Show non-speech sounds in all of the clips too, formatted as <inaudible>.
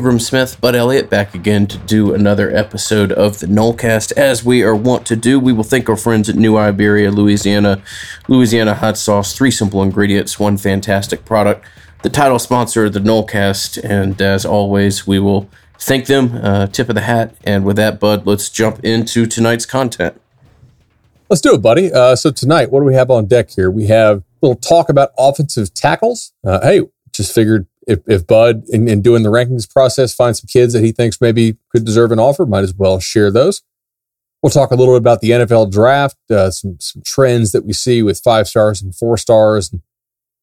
Ingram Smith, Bud Elliott back again to do another episode of the Nolecast. As we are wont to do, we will thank our friends at New Iberia, Louisiana. Louisiana hot sauce, three simple ingredients, one fantastic product. The title sponsor of the Nolecast, and as always, we will thank them. Uh, tip of the hat. And with that, Bud, let's jump into tonight's content. Let's do it, buddy. Uh, so tonight, what do we have on deck here? We have a little talk about offensive tackles. Uh, hey, just figured if, if Bud, in, in doing the rankings process, finds some kids that he thinks maybe could deserve an offer, might as well share those. We'll talk a little bit about the NFL draft, uh, some some trends that we see with five stars and four stars. And,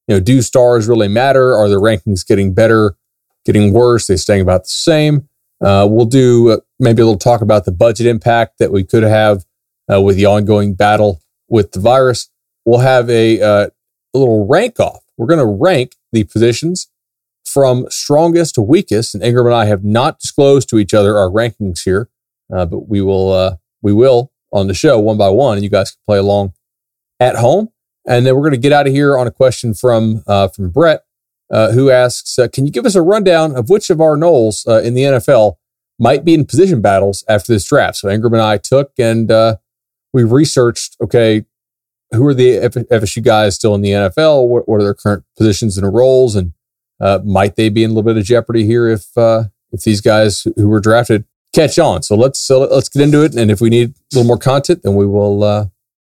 you know, do stars really matter? Are the rankings getting better, getting worse? Are they staying about the same? Uh, we'll do uh, maybe a little talk about the budget impact that we could have uh, with the ongoing battle with the virus. We'll have a, uh, a little rank off. We're going to rank the positions from strongest to weakest. And Ingram and I have not disclosed to each other our rankings here, uh, but we will uh, we will on the show one by one, and you guys can play along at home. And then we're going to get out of here on a question from uh, from Brett, uh, who asks, uh, "Can you give us a rundown of which of our Noles uh, in the NFL might be in position battles after this draft?" So Ingram and I took and we researched. Okay, who are the FSU guys still in the NFL? What, what are their current positions and roles? And uh, might they be in a little bit of jeopardy here if uh, if these guys who were drafted catch on? So let's so let's get into it. And if we need a little more content, then we will uh,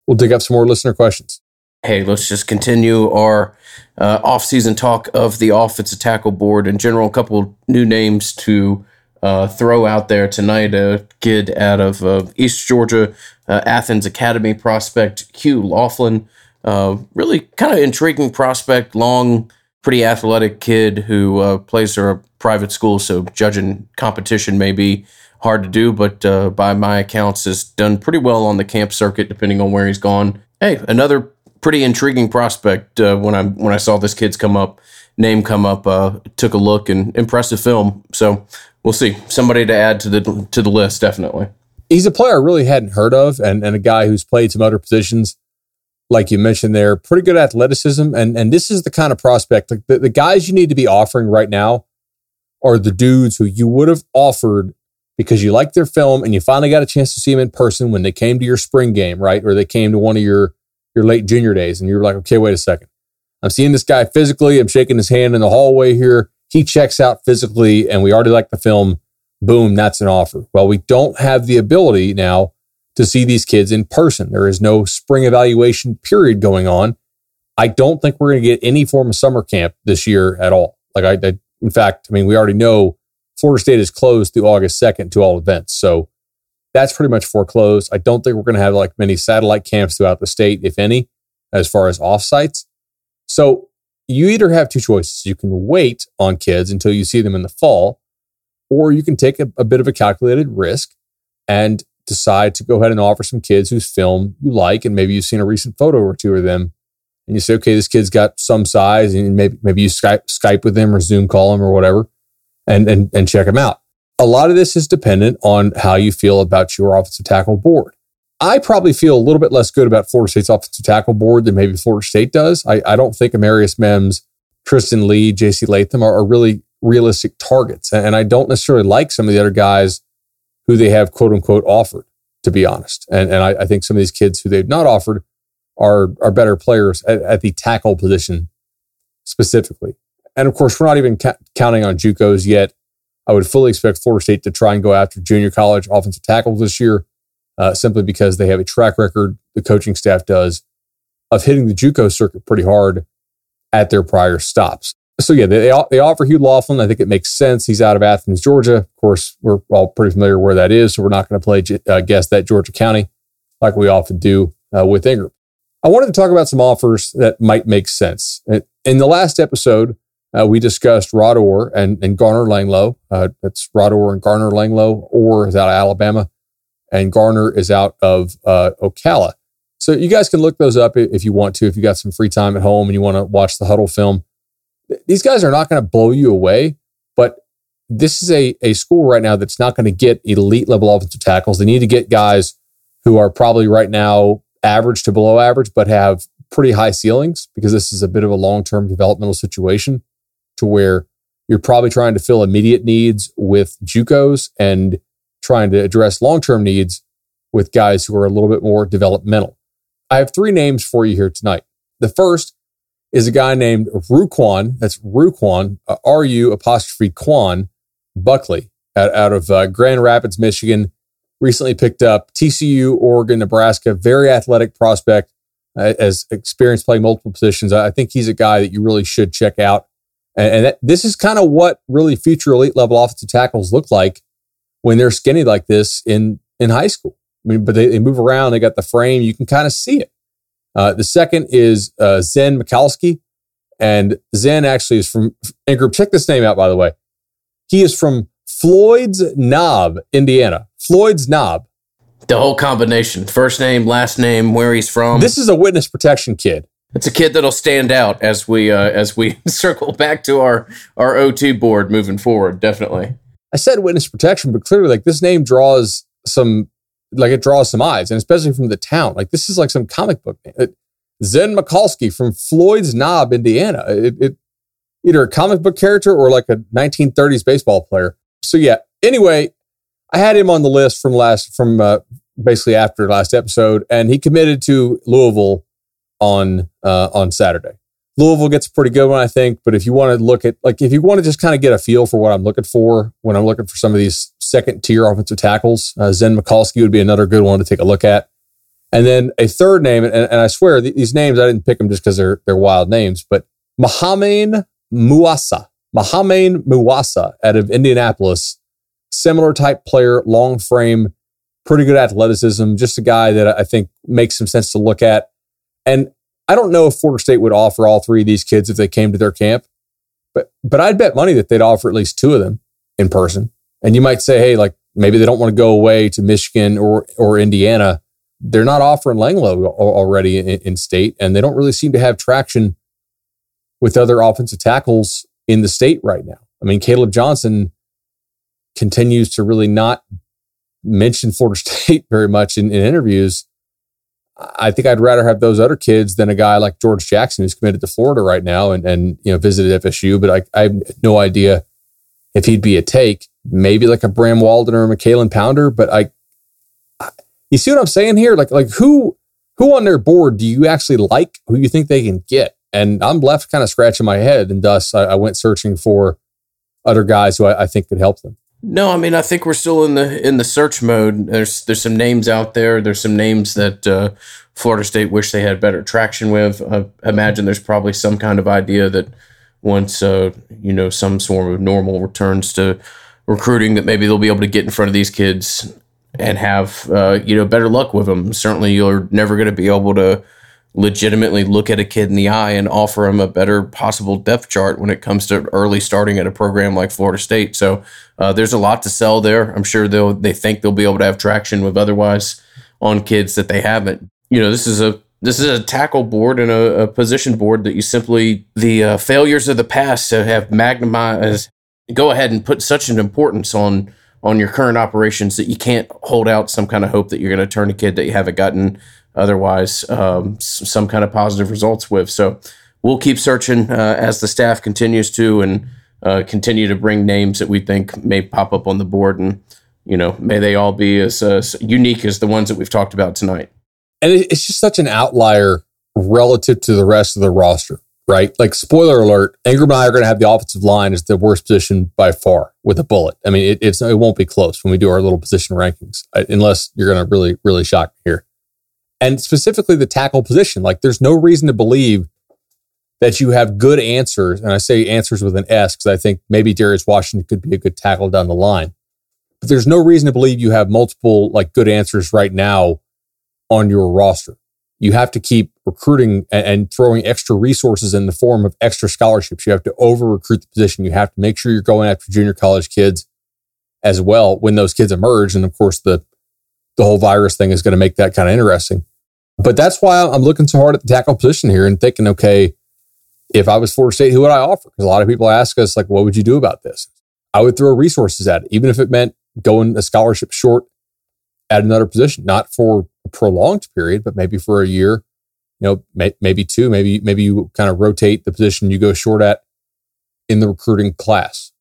we'll dig up some more listener questions. Hey, let's just continue our uh, off-season talk of the offensive tackle board in general. A couple new names to uh, throw out there tonight. A kid out of uh, East Georgia, uh, Athens Academy prospect Hugh Laughlin. Uh, really kind of intriguing prospect, long pretty athletic kid who uh, plays for a private school, so judging competition may be hard to do, but uh, by my accounts, has done pretty well on the camp circuit, depending on where he's gone. Hey, another pretty intriguing prospect. Uh, when I when I saw this kid's come up, name come up, uh, took a look and impressive film. So we'll see. Somebody to add to the to the list, definitely. He's a player I really hadn't heard of, and and a guy who's played some other positions like you mentioned there, pretty good athleticism. And, and this is the kind of prospect, like the, the guys you need to be offering right now are the dudes who you would have offered because you liked their film and you finally got a chance to see them in person when they came to your spring game, right? Or they came to one of your, your late junior days and you're like, okay, wait a second. I'm seeing this guy physically. I'm shaking his hand in the hallway here. He checks out physically and we already like the film. Boom, that's an offer. Well, we don't have the ability now to see these kids in person. There is no spring evaluation period going on. I don't think we're going to get any form of summer camp this year at all. Like I, I, in fact, I mean, we already know Florida State is closed through August 2nd to all events. So that's pretty much foreclosed. I don't think we're going to have like many satellite camps throughout the state, if any, as far as offsites. So you either have two choices. You can wait on kids until you see them in the fall, or you can take a, a bit of a calculated risk and decide to go ahead and offer some kids whose film you like, and maybe you've seen a recent photo or two of them, and you say, okay, this kid's got some size, and maybe maybe you Skype Skype with them or Zoom call them or whatever, and and and check them out. A lot of this is dependent on how you feel about your offensive tackle board. I probably feel a little bit less good about Florida State's offensive tackle board than maybe Florida State does. I, I don't think Amarius Mims, Tristan Leigh, JC Latham are, are really realistic targets. And I don't necessarily like some of the other guys who they have quote unquote offered, to be honest. And, and I, I think some of these kids who they've not offered are, are better players at, at the tackle position specifically. And of course, we're not even ca- counting on JUCOs yet. I would fully expect Florida State to try and go after junior college offensive tackles this year, uh, simply because they have a track record, the coaching staff does, of hitting the JUCO circuit pretty hard at their prior stops so yeah, they, they offer Hugh Laughlin. I think it makes sense. He's out of Athens, Georgia. Of course, we're all pretty familiar where that is, so we're not going to play uh, guess that Georgia County like we often do uh, with Ingram. I wanted to talk about some offers that might make sense. In the last episode, uh, we discussed Rod Orr and, and Garner Langlo. Uh, that's Rod Orr and Garner Langlo. Orr is out of Alabama, and Garner is out of uh, Ocala. So you guys can look those up if you want to, if you got some free time at home and you want to watch the huddle film these guys are not going to blow you away, but this is a, a school right now that's not going to get elite level offensive tackles. They need to get guys who are probably right now average to below average, but have pretty high ceilings because this is a bit of a long term developmental situation to where You're probably trying to fill immediate needs with JUCOs and trying to address long term needs with guys who are a little bit more developmental. I have three names for you here tonight. The first is a guy named Ruquan. That's Ruquan, uh, R U apostrophe Quan Buckley out, out of uh, Grand Rapids, Michigan. Recently picked up TCU, Oregon, Nebraska. Very athletic prospect, uh, as experienced playing multiple positions. I think he's a guy that you really should check out. And, and that, this is kind of what really future elite level offensive tackles look like when they're skinny like this in in high school. I mean, but they, they move around. They got the frame. You can kind of see it. Uh, the second is uh, Zen Michalski. And Zen actually is from, and group, check this name out, by the way. He is from Floyd's Knob, Indiana. Floyd's Knob. The whole combination first name, last name, where he's from. This is a witness protection kid. It's a kid that'll stand out as we uh, as we <laughs> circle back to our our OT board moving forward. Definitely. I said witness protection, but clearly, like this name draws some like it draws some eyes, and especially from the town. Like this is like some comic book. It, Zen Michalski from Floyd's Knob, Indiana. It, it, either a comic book character or like a 1930s baseball player. So yeah. Anyway, I had him on the list from last from uh, basically after last episode, and he committed to Louisville on uh, on Saturday. Louisville gets a pretty good one, I think. But if you want to look at like if you want to just kind of get a feel for what I'm looking for when I'm looking for some of these second tier offensive tackles, uh, Zen Michalski would be another good one to take a look at. And then a third name, and, and I swear these names I didn't pick them just because they're they're wild names, but Mohamed Muasa, Mohamed Muasa out of Indianapolis, similar type player, long frame, pretty good athleticism, just a guy that I think makes some sense to look at. And I don't know if Florida State would offer all three of these kids if they came to their camp, but but I'd bet money that they'd offer at least two of them in person. And you might say, hey, like maybe they don't want to go away to Michigan or or Indiana. They're not offering Langlo already in, in state, and they don't really seem to have traction with other offensive tackles in the state right now. I mean, Caleb Johnson continues to really not mention Florida <laughs> State very much in, in interviews. I think I'd rather have those other kids than a guy like George Jackson who's committed to Florida right now and, and you know visited FSU. But I, I have no idea if he'd be a take. Maybe like a Bram Walden or a McKaylen Pounder. But I, I, you see what I'm saying here? Like like who who on their board do you actually like? Who you think they can get? And I'm left kind of scratching my head, and thus I, I went searching for other guys who I, I think could help them. No, I mean I think we're still in the in the search mode. There's there's some names out there. There's some names that uh, Florida State wish they had better traction with. I imagine there's probably some kind of idea that once uh, you know some sort of normal returns to recruiting, that maybe they'll be able to get in front of these kids and have uh, you know better luck with them. Certainly, you're never going to be able to legitimately look at a kid in the eye and offer him a better possible depth chart when it comes to early starting at a program like Florida State. So uh, there's a lot to sell there. I'm sure they'll they think they'll be able to have traction with otherwise on kids that they haven't. You know, this is a this is a tackle board and a, a position board that you simply the uh, failures of the past have magnified. Go ahead and put such an importance on on your current operations that you can't hold out some kind of hope that you're going to turn a kid that you haven't gotten otherwise um, some kind of positive results with. So we'll keep searching uh, as the staff continues to and uh, continue to bring names that we think may pop up on the board. And, you know, may they all be as uh, unique as the ones that we've talked about tonight. And it's just such an outlier relative to the rest of the roster, right? Like, spoiler alert, Ingram and I are going to have the offensive line as the worst position by far with a bullet. I mean, it, it's, it won't be close when we do our little position rankings, uh, unless you're going to really, really shock me here and specifically the tackle position. Like there's no reason to believe that you have good answers. And I say answers with an S because I think maybe Darius Washington could be a good tackle down the line. But there's no reason to believe you have multiple like good answers right now on your roster. You have to keep recruiting and, throwing extra resources in the form of extra scholarships. You have to over recruit the position. You have to make sure you're going after junior college kids as well when those kids emerge. And of course, the the whole virus thing is going to make that kind of interesting. But that's why I'm looking so hard at the tackle position here and thinking, okay, if I was Florida State, who would I offer? Because a lot of people ask us, like, what would you do about this? I would throw resources at it, even if it meant going a scholarship short at another position, not for a prolonged period, but maybe for a year, you know, may, maybe two, maybe, maybe you kind of rotate the position you go short at in the recruiting class.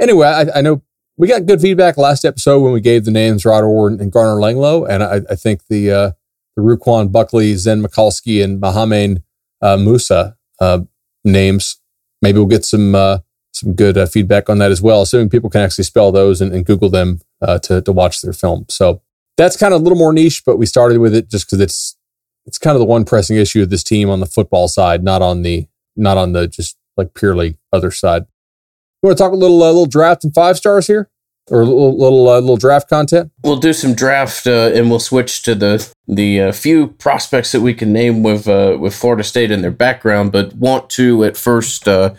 Anyway, I, I know we got good feedback last episode when we gave the names Rod Orr and Garner Langlo, and I, I think the uh, the Ruquan Buckley, Zen Michalski, and Mohamed uh, Musa uh, names. Maybe we'll get some uh, some good uh, feedback on that as well, assuming people can actually spell those and, and Google them uh, to to watch their film. So that's kind of a little more niche, but we started with it just because it's it's kind of the one pressing issue of this team on the football side, not on the not on the just like purely other side. You want to talk a little uh, little draft and five stars here, or a little little, uh, little draft content? We'll do some draft, uh, and we'll switch to the the uh, few prospects that we can name with uh, with Florida State and their background. But want to at first uh,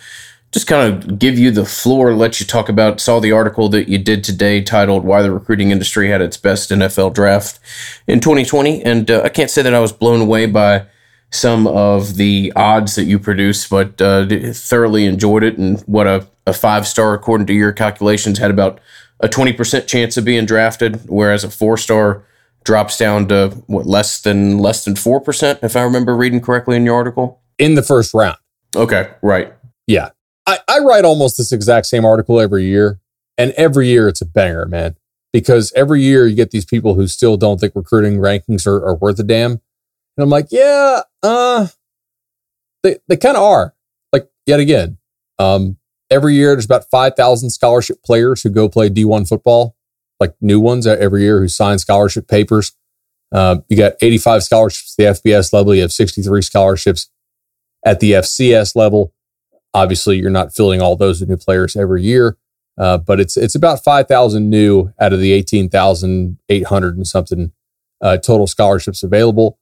just kind of give you the floor, let you talk about. Saw the article that you did today titled "Why the Recruiting Industry Had Its Best NFL Draft in 2020," and I can't say that I was blown away by some of the odds that you produced, but uh, thoroughly enjoyed it. And what a, a five star, according to your calculations, had about a 20% chance of being drafted, whereas a four star drops down to what less than less than 4%, if I remember reading correctly in your article. In the first round. Okay, right. Yeah. I, I write almost this exact same article every year. And every year it's a banger, man. Because every year you get these people who still don't think recruiting rankings are, are worth a damn and I'm like, yeah, uh, they, they kind of are. Like, yet again, um, every year there's about 5,000 scholarship players who go play D1 football, like new ones every year who sign scholarship papers. Uh, you got 85 scholarships at the FBS level. You have 63 scholarships at the FCS level. Obviously, you're not filling all those with new players every year, uh, but it's it's about 5,000 new out of the 18,800 and something uh, total scholarships available.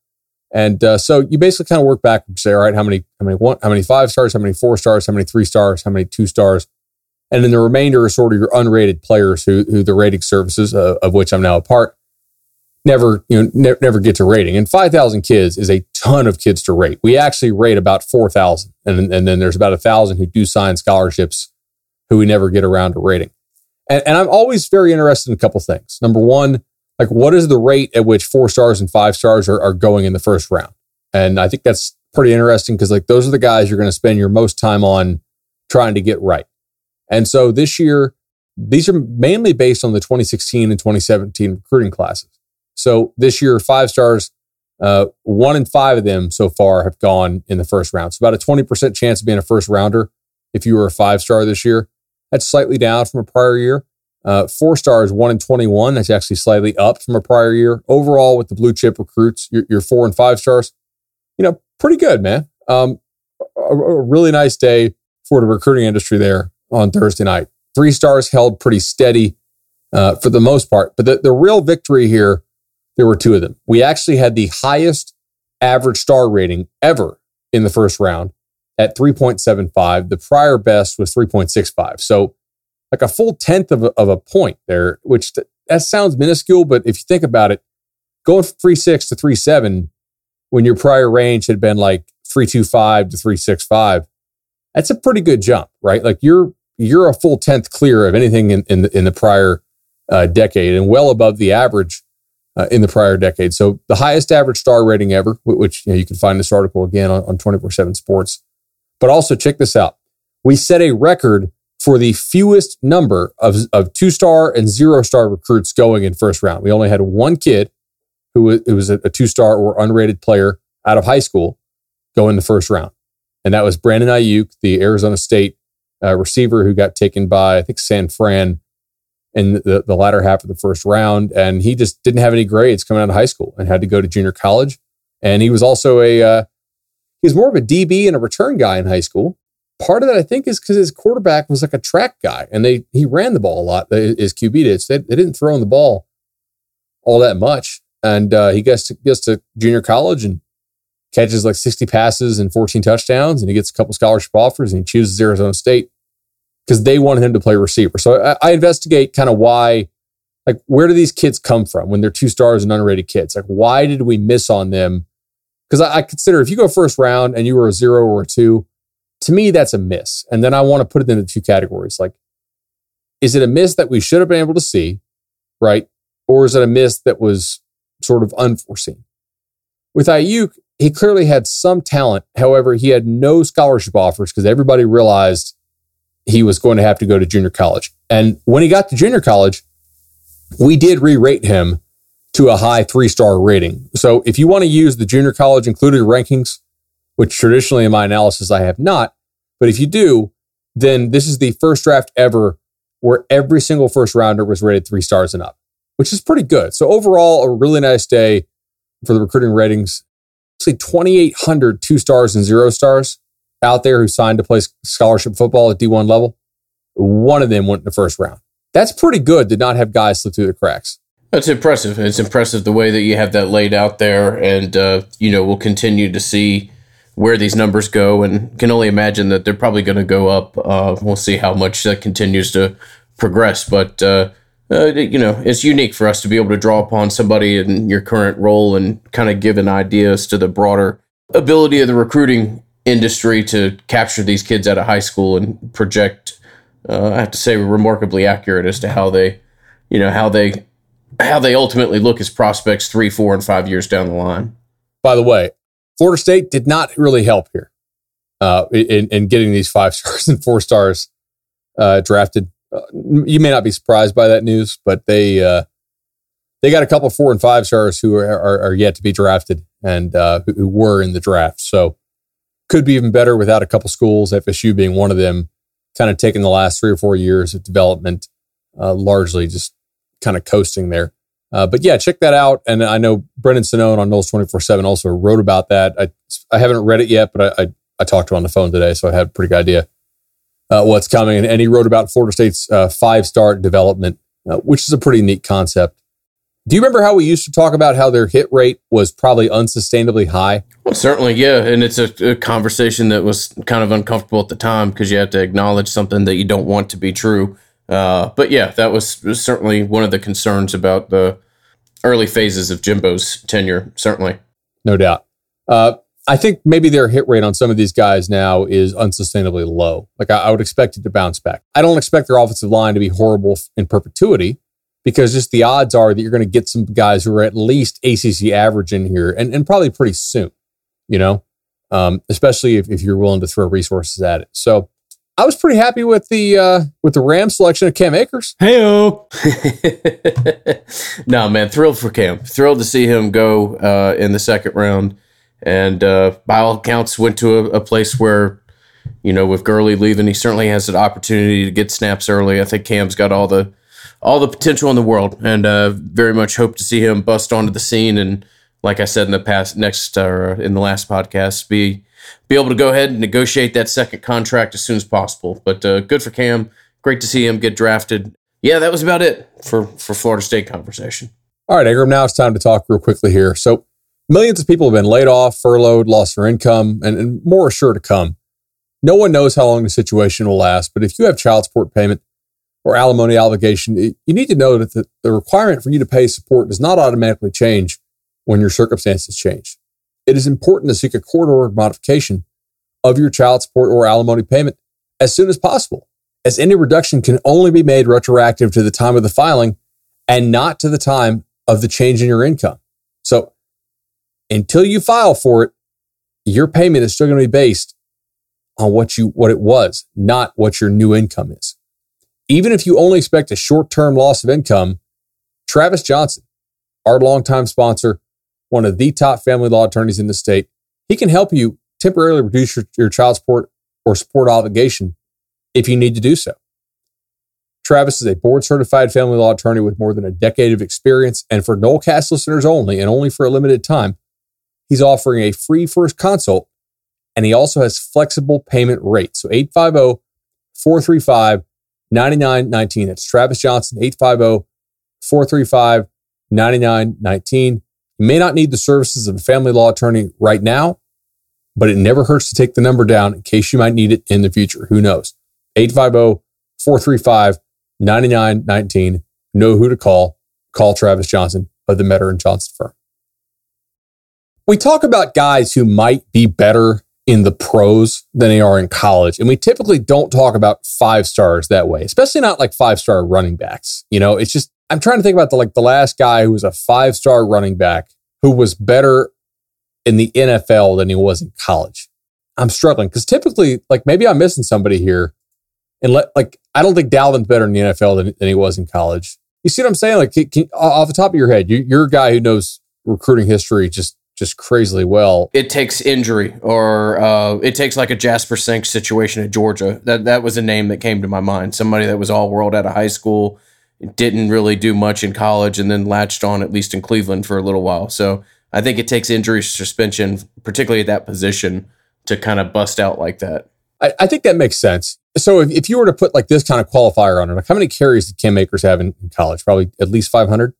And uh, so you basically kind of work back and say, all right, how many, how many one, how many five stars, how many four stars, how many three stars, how many two stars, and then the remainder are sort of your unrated players who, who the rating services uh, of which I'm now a part never, you know, ne- never get to rating. And 5,000 kids is a ton of kids to rate. We actually rate about 4,000, and and then there's about a thousand who do sign scholarships who we never get around to rating. And, and I'm always very interested in a couple things. Number one, like what is the rate at which four stars and five stars are, are going in the first round? And I think that's pretty interesting because like those are the guys you're going to spend your most time on trying to get right. And so this year, these are mainly based on the 2016 and 2017 recruiting classes. So this year, five stars, uh, one in five of them so far have gone in the first round. So about a 20% chance of being a first rounder if you were a five star this year. That's slightly down from a prior year. Uh, four stars, one in 21. That's actually slightly up from a prior year. Overall, with the blue chip recruits, your, four and five stars, you know, pretty good, man. Um, a, a, really nice day for the recruiting industry there on Thursday night. Three stars held pretty steady uh, for the most part. But the, the real victory here, there were two of them. We actually had the highest average star rating ever in the first round at 3.75. The prior best was 3.65. So like a full tenth of a, of a point there, which th- that sounds minuscule, but if you think about it, going three six to three seven when your prior range had been like three two five to three six five, that's a pretty good jump, right? Like you're you're a full tenth clear of anything in in the, in the prior uh, decade and well above the average uh, in the prior decade. So the highest average star rating ever, which you, know, you can find this article again on, on 24/7 Sports. But also check this out: we set a record for the fewest number of, of two star and zero star recruits going in first round. We only had one kid who was, it was a, a two star or unrated player out of high school go in the first round. And that was Brandon Aiyuk, the Arizona State uh, receiver who got taken by, I think, San Fran in the, the latter half of the first round. And he just didn't have any grades coming out of high school and had to go to junior college. And he was also a, uh, he was more of a DB and a return guy in high school part of that I think is because his quarterback was like a track guy, and they he ran the ball a lot. His QB did. So they, they didn't throw him the ball all that much, and uh, he gets to, gets to junior college and catches like sixty passes and fourteen touchdowns, and he gets a couple scholarship offers, and he chooses Arizona State because they wanted him to play receiver. So I, I investigate kind of why. Like, where do these kids come from when they're two stars and underrated kids? Like, why did we miss on them? Because I, I consider if you go first round and you were a zero or a two, to me, that's a miss. And then I want to put it into two categories. Like, is it a miss that we should have been able to see, right? Or is it a miss that was sort of unforeseen? With Aiyuk, he clearly had some talent. However, he had no scholarship offers because everybody realized he was going to have to go to junior college. And when he got to junior college, we did re rate him to a high three star rating. So if you want to use the junior college included rankings, which traditionally in my analysis I have not, but if you do, then this is the first draft ever where every single first rounder was rated three stars and up, which is pretty good. So overall, a really nice day for the recruiting ratings. Actually, 2,800 two stars and zero stars out there who signed to play scholarship football at D1 level. One of them went in the first round. That's pretty good to not have guys slip through the cracks. That's impressive. It's impressive the way that you have that laid out there, and uh, you know we'll continue to see where these numbers go, and can only imagine that they're probably going to go up. Uh, we'll see how much that continues to progress, but uh, uh, you know it's unique for us to be able to draw upon somebody in your current role and kind of give an idea as to the broader ability of the recruiting industry to capture these kids out of high school and project. Uh, I have to say, remarkably accurate as to how they, you know, how they how they ultimately look as prospects three, four, and five years down the line. By the way, Florida State did not really help here uh, in, in getting these five <laughs> stars and four stars uh, drafted. Uh, you may not be surprised by that news, but they uh, they got a couple four and five stars who are, are, are yet to be drafted and uh, who, who were in the draft. So could be even better without a couple schools, FSU being one of them, kind of taking the last three or four years of development uh, largely just kind of coasting there. Uh, but yeah, check that out. And I know Brendan Sonnone on Noles 24 7 also wrote about that. I, I haven't read it yet, but I, I, I, talked to him on the phone today, so I had a pretty good idea uh, what's coming. And, and, he wrote about Florida State's uh, five star development, uh, which is a pretty neat concept. Do you remember how we used to talk about how their hit rate was probably unsustainably high? Well, certainly, yeah. And it's a, a conversation that was kind of uncomfortable at the time because you have to acknowledge something that you don't want to be true. Uh, but yeah, that was, was, certainly one of the concerns about the early phases of Jimbo's tenure. Certainly, no doubt. Uh, I think maybe their hit rate on some of these guys now is unsustainably low. Like I, I would expect it to bounce back. I don't expect their offensive line to be horrible in perpetuity because just the odds are that you're going to get some guys who are at least ACC average in here and, and probably pretty soon, you know, um, especially if, if you're willing to throw resources at it. So I was pretty happy with the uh, with the Ram selection of Cam Akers. Heyo, <laughs> no man, thrilled for Cam. Thrilled to see him go uh, in the second round, and uh, by all accounts, went to a, a, place where, you know, with Gurley leaving, he certainly has an opportunity to get snaps early. I think Cam's got all the all the potential in the world, and uh, very much hope to see him bust onto the scene. And like I said in the past, next or uh, in the last podcast, be be able to go ahead and negotiate that second contract as soon as possible. But uh, good for Cam. Great to see him get drafted. Yeah, that was about it for for Florida State conversation. All right, Ingram. Now it's time to talk real quickly here. So millions of people have been laid off, furloughed, lost their income, and, and more are sure to come. No one knows how long the situation will last, but if you have child support payment or alimony obligation, you need to know that the, the requirement for you to pay support does not automatically change when your circumstances change it is important to seek a court ordered modification of your child support or alimony payment as soon as possible, as any reduction can only be made retroactive to the time of the filing and not to the time of the change in your income. So until you file for it, your payment is still going to be based on what you what it was, not what your new income is. Even if you only expect a short-term loss of income, Travis Johnson, our longtime sponsor, one of the top family law attorneys in the state. He can help you temporarily reduce your, your child support or support obligation if you need to do so. Travis is a board certified family law attorney with more than a decade of experience. And for Nolecast listeners only, and only for a limited time, he's offering a free first consult. And he also has flexible payment rates. So 850 435 9919. That's Travis Johnson, 850 435 9919. May not need the services of a family law attorney right now, but it never hurts to take the number down in case you might need it in the future. Who knows? 850 435 9919. Know who to call. Call Travis Johnson of the Metter and Johnson firm. We talk about guys who might be better in the pros than they are in college. And we typically don't talk about five stars that way, especially not like five star running backs. You know, it's just I'm trying to think about the like the last guy who was a five star running back who was better in the NFL than he was in college. I'm struggling because typically, like maybe I'm missing somebody here. And let, like, I don't think Dalvin's better in the NFL than, than he was in college. You see what I'm saying? Like, can, can, off the top of your head, you, you're a guy who knows recruiting history just just crazily well. It takes injury, or uh, it takes like a Jasper Sanks situation at Georgia. That that was a name that came to my mind. Somebody that was all world out of high school, didn't really do much in college, and then latched on at least in Cleveland for a little while. So I think it takes injury suspension, particularly at that position, to kind of bust out like that. I, I think that makes sense. So if, if you were to put like this kind of qualifier on it, like how many carries did Cam Akers have in, in college? Probably at least 500,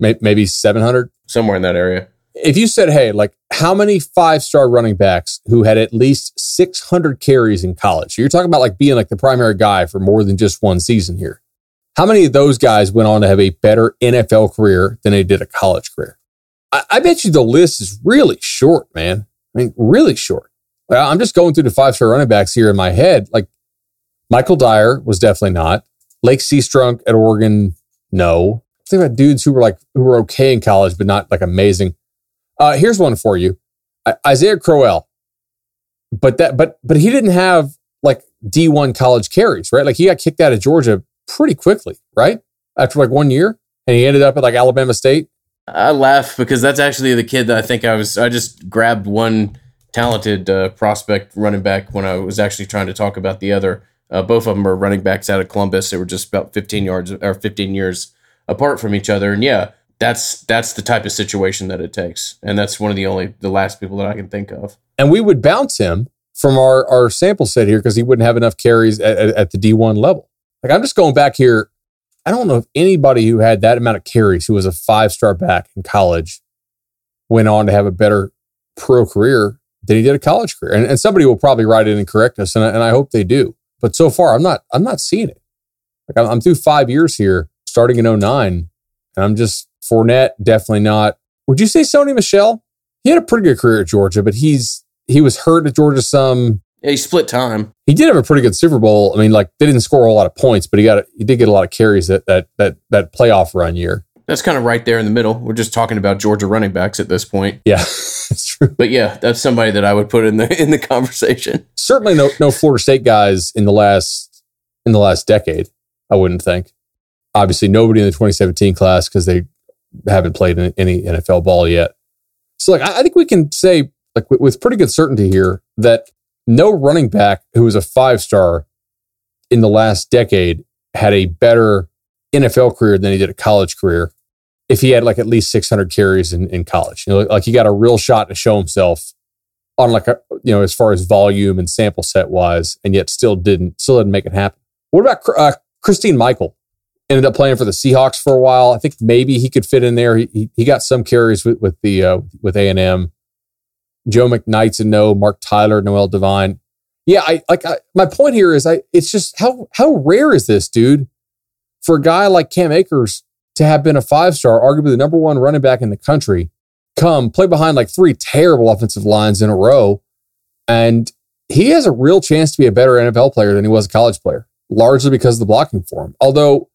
maybe 700, somewhere in that area if you said, hey, like how many five star running backs who had at least 600 carries in college? So you're talking about like being like the primary guy for more than just one season here. How many of those guys went on to have a better NFL career than they did a college career? I, I bet you the list is really short, man. I mean, really short. I'm just going through the five star running backs here in my head. Like Michael Dyer was definitely not. Lache Seastrunk at Oregon, no. Think about dudes who were like who were okay in college, but not like amazing. Uh, here's one for you, Isaiah Crowell. But that, but but he didn't have like D1 college carries, right? Like he got kicked out of Georgia pretty quickly, right? After like one year, and he ended up at like Alabama State. I laugh because that's actually the kid that I think I was. I just grabbed one talented uh, prospect running back when I was actually trying to talk about the other. Uh, both of them are running backs out of Columbus. They were just about 15 yards or 15 years apart from each other. And yeah, that's that's the type of situation that it takes, and that's one of the only the last people that I can think of. And we would bounce him from our our sample set here because he wouldn't have enough carries at, at, at the D one level. Like I'm just going back here. I don't know if anybody who had that amount of carries who was a five star back in college went on to have a better pro career than he did a college career. And, and somebody will probably write it in and correct us, and I, and I hope they do. But so far, I'm not I'm not seeing it. Like I'm, I'm through five years here, starting in 09, and I'm just Fournette, definitely not. Would you say Sony Michel? He had a pretty good career at Georgia, but he's he was hurt at Georgia some. Yeah, he split time. He did have a pretty good Super Bowl. I mean, like they didn't score a lot of points, but he got he did get a lot of carries that that that that playoff run year. That's kind of right there in the middle. We're just talking about Georgia running backs at this point. Yeah, <laughs> that's true. But yeah, that's somebody that I would put in the in the conversation. Certainly, no no Florida State guys in the last in the last decade. I wouldn't think. Obviously, nobody in the 2017 class because they haven't played any NFL ball yet. So, like, I think we can say, like, with pretty good certainty here, that no running back who was a five star in the last decade had a better NFL career than he did a college career if he had like at least 600 carries in, in college. You know, like he got a real shot to show himself on like a, you know, as far as volume and sample set wise, and yet still didn't, still didn't make it happen. What about uh, Christine Michael? ended up playing for the Seahawks for a while. I think maybe he could fit in there. He he, got some carries with with the uh, with A and M. Joe McKnight's a no. Marc Tyler, Noel Devine. Yeah, I like I, my point here is I. It's just how how rare is this, dude, for a guy like Cam Akers to have been a five star, arguably the number one running back in the country, come play behind like three terrible offensive lines in a row, and he has a real chance to be a better NFL player than he was a college player, largely because of the blocking for him. Although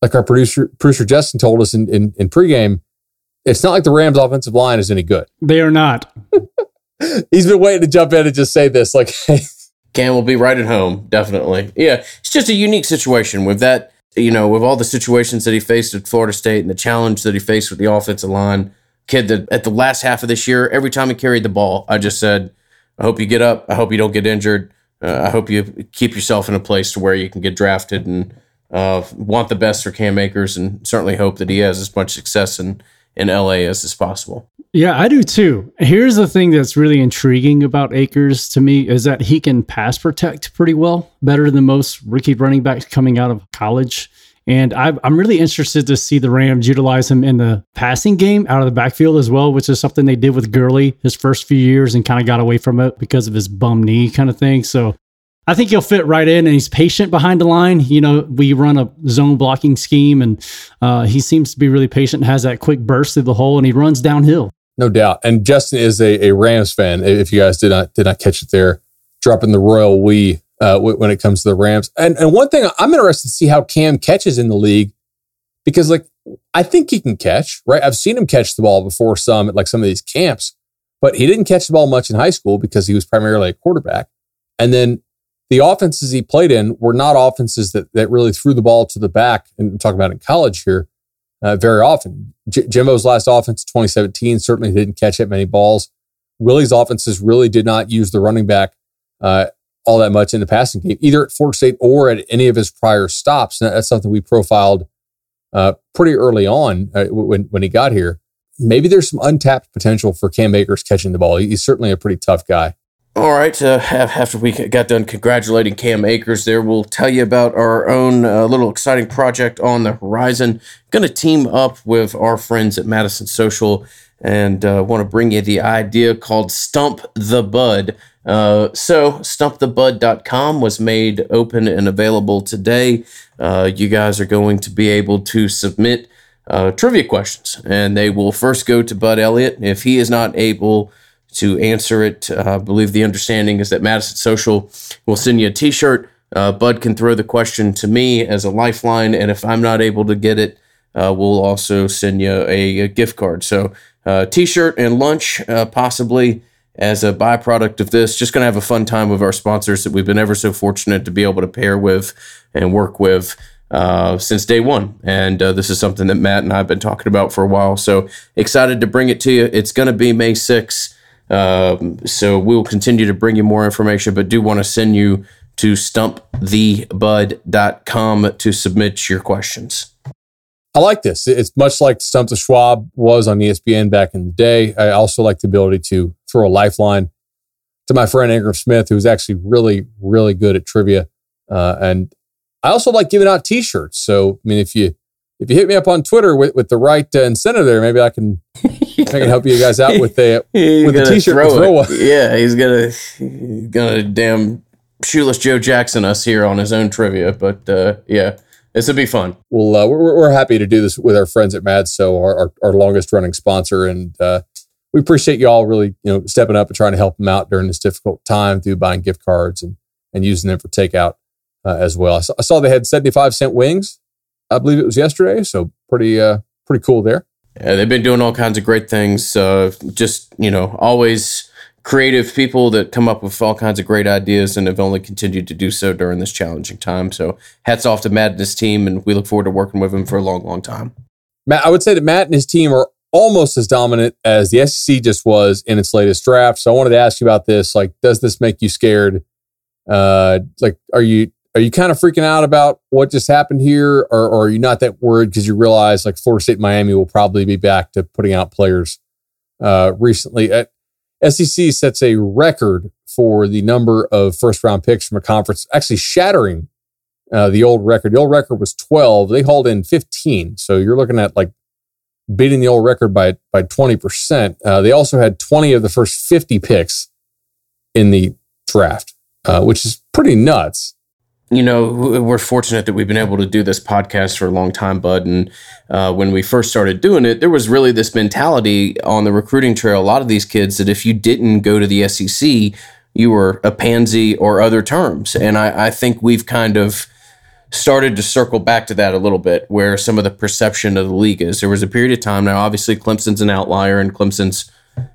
like our producer producer Justin told us in, in, in pregame, it's not like the Rams offensive line is any good. They are not. <laughs> He's been waiting to jump in and just say this. Like <laughs> Cam will be right at home, definitely. Yeah. It's just a unique situation with that, you know, with all the situations that he faced at Florida State and the challenge that he faced with the offensive line. Kid that at the last half of this year, every time he carried the ball, I just said, I hope you get up. I hope you don't get injured. Uh, I hope you keep yourself in a place to where you can get drafted and uh, want the best for Cam Akers and certainly hope that he has as much success in, in LA as is possible. Yeah, I do too. Here's the thing that's really intriguing about Akers to me is that he can pass protect pretty well, better than most rookie running backs coming out of college. And i am really interested to see the Rams utilize him in the passing game out of the backfield as well, which is something they did with Gurley his first few years and kind of got away from it because of his bum knee kind of thing. So I think he'll fit right in, and he's patient behind the line. You know, we run a zone blocking scheme, and uh, he seems to be really patient. Has that quick burst through the hole, and he runs downhill. No doubt. And Justin is a, a Rams fan. If you guys did not did not catch it there, dropping the royal we uh, when it comes to the Rams. And and one thing I'm interested to see how Cam catches in the league because like I think he can catch. Right, I've seen him catch the ball before some at like some of these camps, but he didn't catch the ball much in high school because he was primarily a quarterback. And then the offenses he played in were not offenses that, that really threw the ball to the back. And talking about in college here uh, very often. J- Jimbo's last offense, 2017, certainly didn't catch that many balls. Willie's offenses really did not use the running back uh, all that much in the passing game, either at Florida State or at any of his prior stops. And that's something we profiled uh, pretty early on uh, when, when he got here. Maybe there's some untapped potential for Cam Akers catching the ball. He's certainly a pretty tough guy. All right. Uh, after we got done congratulating Cam Akers, there we'll tell you about our own uh, little exciting project on the horizon. Going to team up with our friends at Madison Social and uh, want to bring you the idea called Stump the Bud. Uh, so, stumpthebud.com was made open and available today. Uh, you guys are going to be able to submit uh, trivia questions, and they will first go to Bud Elliott. If he is not able to answer it. Uh, I believe the understanding is that Madison Social will send you a t shirt. Uh, Bud can throw the question to me as a lifeline, and if I'm not able to get it, uh, we'll also send you a, a gift card. So, uh, t shirt and lunch, uh, possibly as a byproduct of this. Just going to have a fun time with our sponsors that we've been ever so fortunate to be able to pair with and work with. Uh, since day one. And uh, this is something that Matt and I have been talking about for a while. So excited to bring it to you. It's going to be May 6th. Um, so we'll continue to bring you more information, but do want to send you to stumpthebud.com to submit your questions. I like this. It's much like Stump the Schwab was on ESPN back in the day. I also like the ability to throw a lifeline to my friend Ingram Smith, who's actually really, really good at trivia. Uh, and I also like giving out T-shirts. So, I mean, if you if you hit me up on Twitter with, with the right uh, incentive there, maybe I can <laughs> I can help you guys out with the <laughs> with the t-shirt throw, throw. Yeah, he's gonna he's gonna damn shoeless Joe Jackson us here on his own trivia, but uh, yeah. This would be fun. Well, uh, we're, we're happy to do this with our friends at Mad So, our, our, our longest running sponsor, and uh, we appreciate you all really, you know, stepping up and trying to help them out during this difficult time through buying gift cards and and using them for takeout uh, as well. I saw, I saw, they had seventy five cent wings. I believe it was yesterday, so pretty uh, pretty cool there. Yeah, they've been doing all kinds of great things. Uh, just you know, always creative people that come up with all kinds of great ideas, and have only continued to do so during this challenging time. So, hats off to Matt and his team, and we look forward to working with him for a long, long time. Matt, I would say that Matt and his team are almost as dominant as the SEC just was in its latest draft. So, I wanted to ask you about this. Like, does this make you scared? Uh, like, are you are you kind of freaking out about what just happened here, or, or are you not that worried because you realize like Florida State, Miami will probably be back to putting out players uh, recently? At, SEC sets a record for the number of first round picks from a conference, actually shattering uh, the old record. The old record was 12. They hauled in 15. So you're looking at like beating the old record by, by 20%. Uh, they also had 20 of the first 50 picks in the draft, uh, which is pretty nuts you know, we're fortunate that we've been able to do this podcast for a long time, Bud. And uh, when we first started doing it, there was really this mentality on the recruiting trail. A lot of these kids that if you didn't go to the SEC, you were a pansy or other terms. And I, I think we've kind of started to circle back to that a little bit, where some of the perception of the league is. There was a period of time now, obviously, Clemson's an outlier, and Clemson's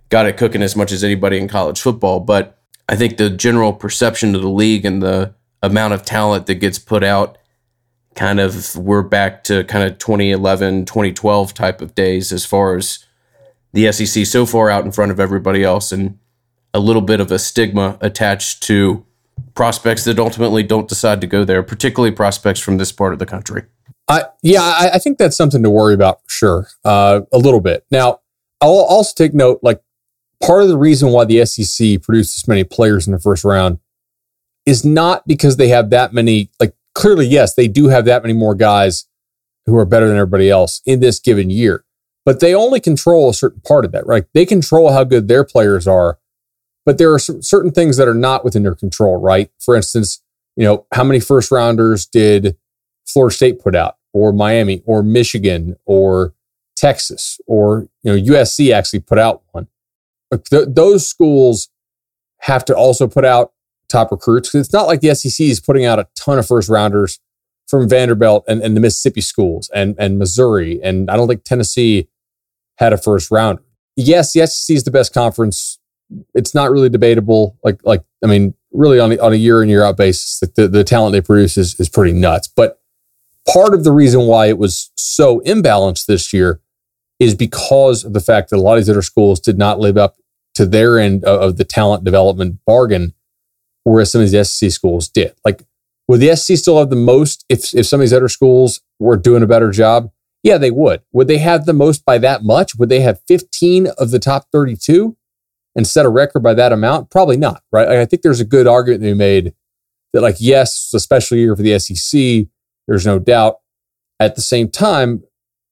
got it cooking as much as anybody in college football. But I think the general perception of the league and the amount of talent that gets put out kind of we're back to kind of 2011 2012 type of days as far as the SEC so far out in front of everybody else and a little bit of a stigma attached to prospects that ultimately don't decide to go there particularly prospects from this part of the country. I, yeah I, I think that's something to worry about for sure uh, a little bit. Now I'll also take note like part of the reason why the SEC produced this many players in the first round is not because they have that many, like clearly, yes, they do have that many more guys who are better than everybody else in this given year, but they only control a certain part of that, right? They control how good their players are, but there are certain things that are not within their control, right? For instance, you know, how many first rounders did Florida State put out or Miami or Michigan or Texas or, you know, USC actually put out one. Th- those schools have to also put out top recruits. It's not like the SEC is putting out a ton of first rounders from Vanderbilt and, and the Mississippi schools and, and Missouri. And I don't think Tennessee had a first rounder. Yes, the SEC is the best conference. It's not really debatable. Like, like I mean, really on, on a year in, year out basis, the, the talent they produce is, is pretty nuts. But part of the reason why it was so imbalanced this year is because of the fact that a lot of these other schools did not live up to their end of, of the talent development bargain, whereas some of these SEC schools did. Like, would the SEC still have the most if, if some of these other schools were doing a better job? Yeah, they would. Would they have the most by that much? Would they have 15 of the top 32 and set a record by that amount? Probably not, right? Like, I think there's a good argument to be made that, like, yes, it's a special year for the SEC. There's no doubt. At the same time,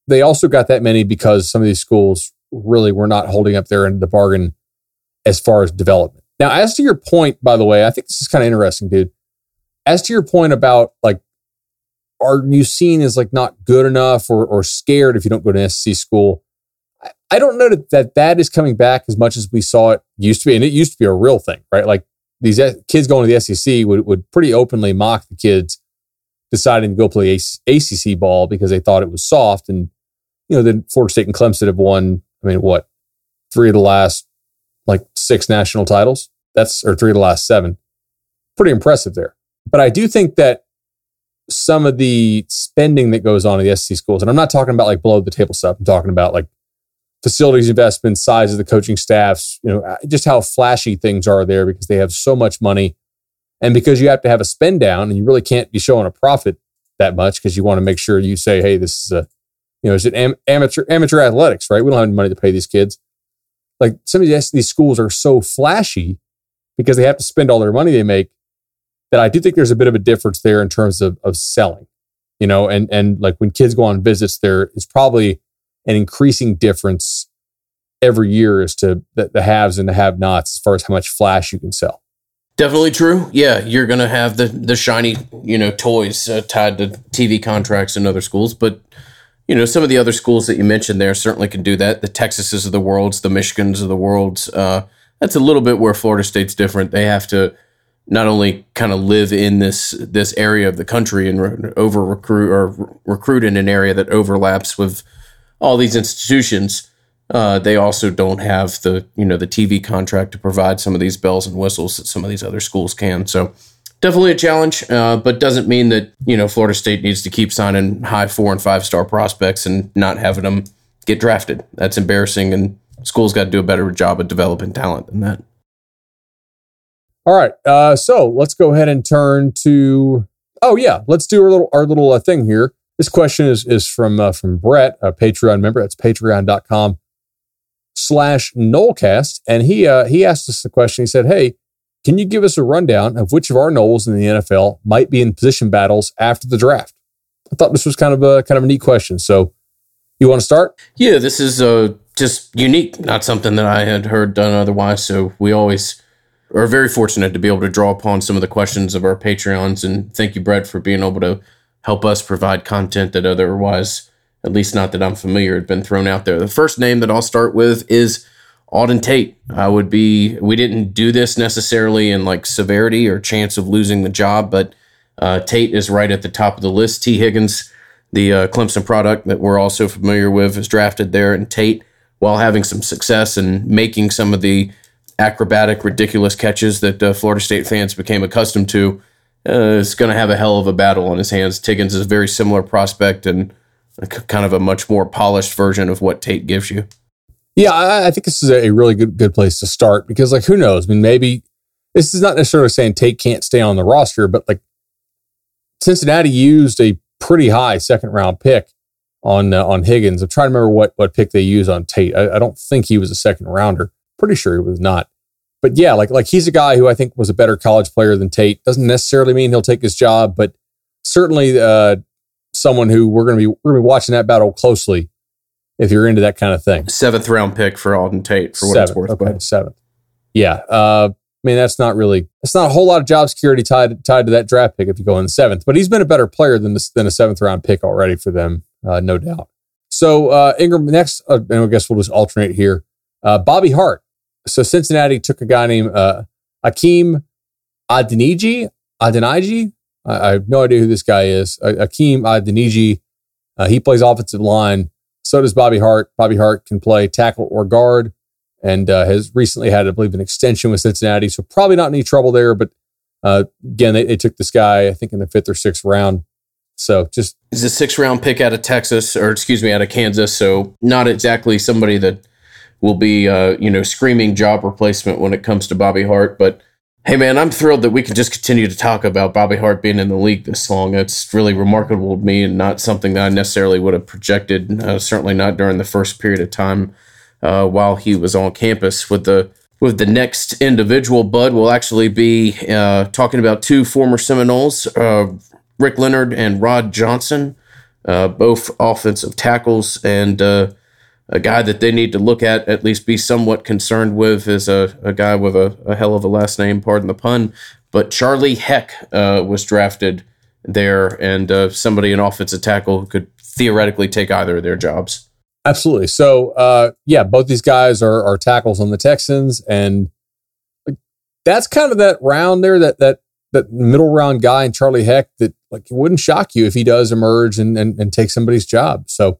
they also got that many because some of these schools really were not holding up their end of the bargain as far as development. Now, as to your point, by the way, I think this is kind of interesting, dude. As to your point about like are you seen as like not good enough or, or scared if you don't go to SEC school? I, I don't know that, that that is coming back as much as we saw it used to be. And it used to be a real thing, right? Like these kids going to the SEC would, would pretty openly mock the kids deciding to go play ACC ball because they thought it was soft. And, you know, then Florida State and Clemson have won, I mean, what, three of the last like six national titles? That's, or three of the last seven. Pretty impressive there. But I do think that some of the spending that goes on in the SC schools, and I'm not talking about like below the table stuff. I'm talking about like facilities investment, size of the coaching staffs, you know, uh, just how flashy things are there because they have so much money. And because you have to have a spend down and you really can't be showing a profit that much because you want to make sure you say, hey, this is a, you know, is it am- amateur amateur athletics, right? We don't have any money to pay these kids. Like some of these, these schools are so flashy because they have to spend all their money they make that I do think there's a bit of a difference there in terms of, of selling, you know, and, and like when kids go on visits, there is probably an increasing difference every year as to the, the haves and the have nots as far as how much flash you can sell. Definitely true. Yeah, you're going to have the the shiny, you know, toys uh, tied to TV contracts in other schools, but you know, some of the other schools that you mentioned there certainly can do that. The Texases of the worlds, the Michigans of the worlds. Uh, that's a little bit where Florida State's different. They have to not only kind of live in this this area of the country and re- over recruit or re- recruit in an area that overlaps with all these institutions. Uh, they also don't have the you know the TV contract to provide some of these bells and whistles that some of these other schools can. So definitely a challenge, uh, but doesn't mean that you know Florida State needs to keep signing high four and five star prospects and not having them get drafted. That's embarrassing, and schools got to do a better job of developing talent than that. All right. Uh, so let's go ahead and turn to. Oh yeah, let's do our little our little uh, thing here. This question is is from uh, from Brett, a Patreon member. That's patreon.com slash Nolecast. And he uh, he asked us the question. He said, Hey, can you give us a rundown of which of our Noles in the NFL might be in position battles after the draft? I thought this was kind of a kind of a neat question. So you want to start? Yeah, this is uh, just unique, not something that I had heard done otherwise. So we always are very fortunate to be able to draw upon some of the questions of our Patreons. And thank you, Brett, for being able to help us provide content that otherwise, at least not that I'm familiar, had been thrown out there. The first name that I'll start with is Auden Tate. I would be, we didn't do this necessarily in like severity or chance of losing the job, but uh, Tate is right at the top of the list. Tee Higgins, the uh, Clemson product that we're also familiar with, is drafted there. And Tate, while having some success and making some of the acrobatic, ridiculous catches that uh, Florida State fans became accustomed to, uh, is going to have a hell of a battle on his hands. Tiggins is a very similar prospect and kind of a much more polished version of what Tate gives you. Yeah, I, I think this is a really good good place to start because, like, who knows? I mean, maybe this is not necessarily saying Tate can't stay on the roster, but like Cincinnati used a pretty high second round pick on uh, on Higgins. I'm trying to remember what what pick they used on Tate. I, I don't think he was a second rounder. Pretty sure he was not. But yeah, like like he's a guy who I think was a better college player than Tate. Doesn't necessarily mean he'll take his job, but certainly uh, someone who we're gonna be we're gonna be watching that battle closely if you're into that kind of thing. Seventh round pick for Auden Tate for what seventh, it's worth. Okay, seventh. Yeah. Uh, I mean, that's not really that's not a whole lot of job security tied tied to that draft pick if you go in the seventh. But he's been a better player than this, than a seventh round pick already for them, uh, no doubt. So uh, Ingram next, uh, and I guess we'll just alternate here. Uh, Bobby Hart so Cincinnati took a guy named uh, Akeem Adeniji. Adeniji. I, I, have no idea who this guy is. Uh, Akeem Adeniji. Uh, he plays offensive line. So does Bobby Hart. Bobby Hart can play tackle or guard, and uh, has recently had, I believe, an extension with Cincinnati. So probably not any trouble there. But Uh, again, they, they took this guy, I think, in the fifth or sixth round. So just Is a six round pick out of Texas, or excuse me, out of Kansas. So not exactly somebody that will be, uh, you know, screaming job replacement when it comes to Bobby Hart. But hey, man, I'm thrilled that we can just continue to talk about Bobby Hart being in the league this long. It's really remarkable to me, and not something that I necessarily would have projected. Uh, certainly not during the first period of time uh, while he was on campus with the with the next individual, Bud will actually be uh, talking about two former Seminoles, uh, Rick Leonard and Rod Johnson, uh, both offensive tackles, and uh, a guy that they need to look at, at least be somewhat concerned with, is a, a guy with a, a hell of a last name, pardon the pun. But Charlie Heck uh, was drafted there, and uh, somebody, an offensive tackle, who could theoretically take either of their jobs. Absolutely. So, uh, yeah, both these guys are, are tackles on the Texans, and that's kind of that round there, that that that middle round guy in Charlie Heck that like it wouldn't shock you if he does emerge and and, and take somebody's job. So,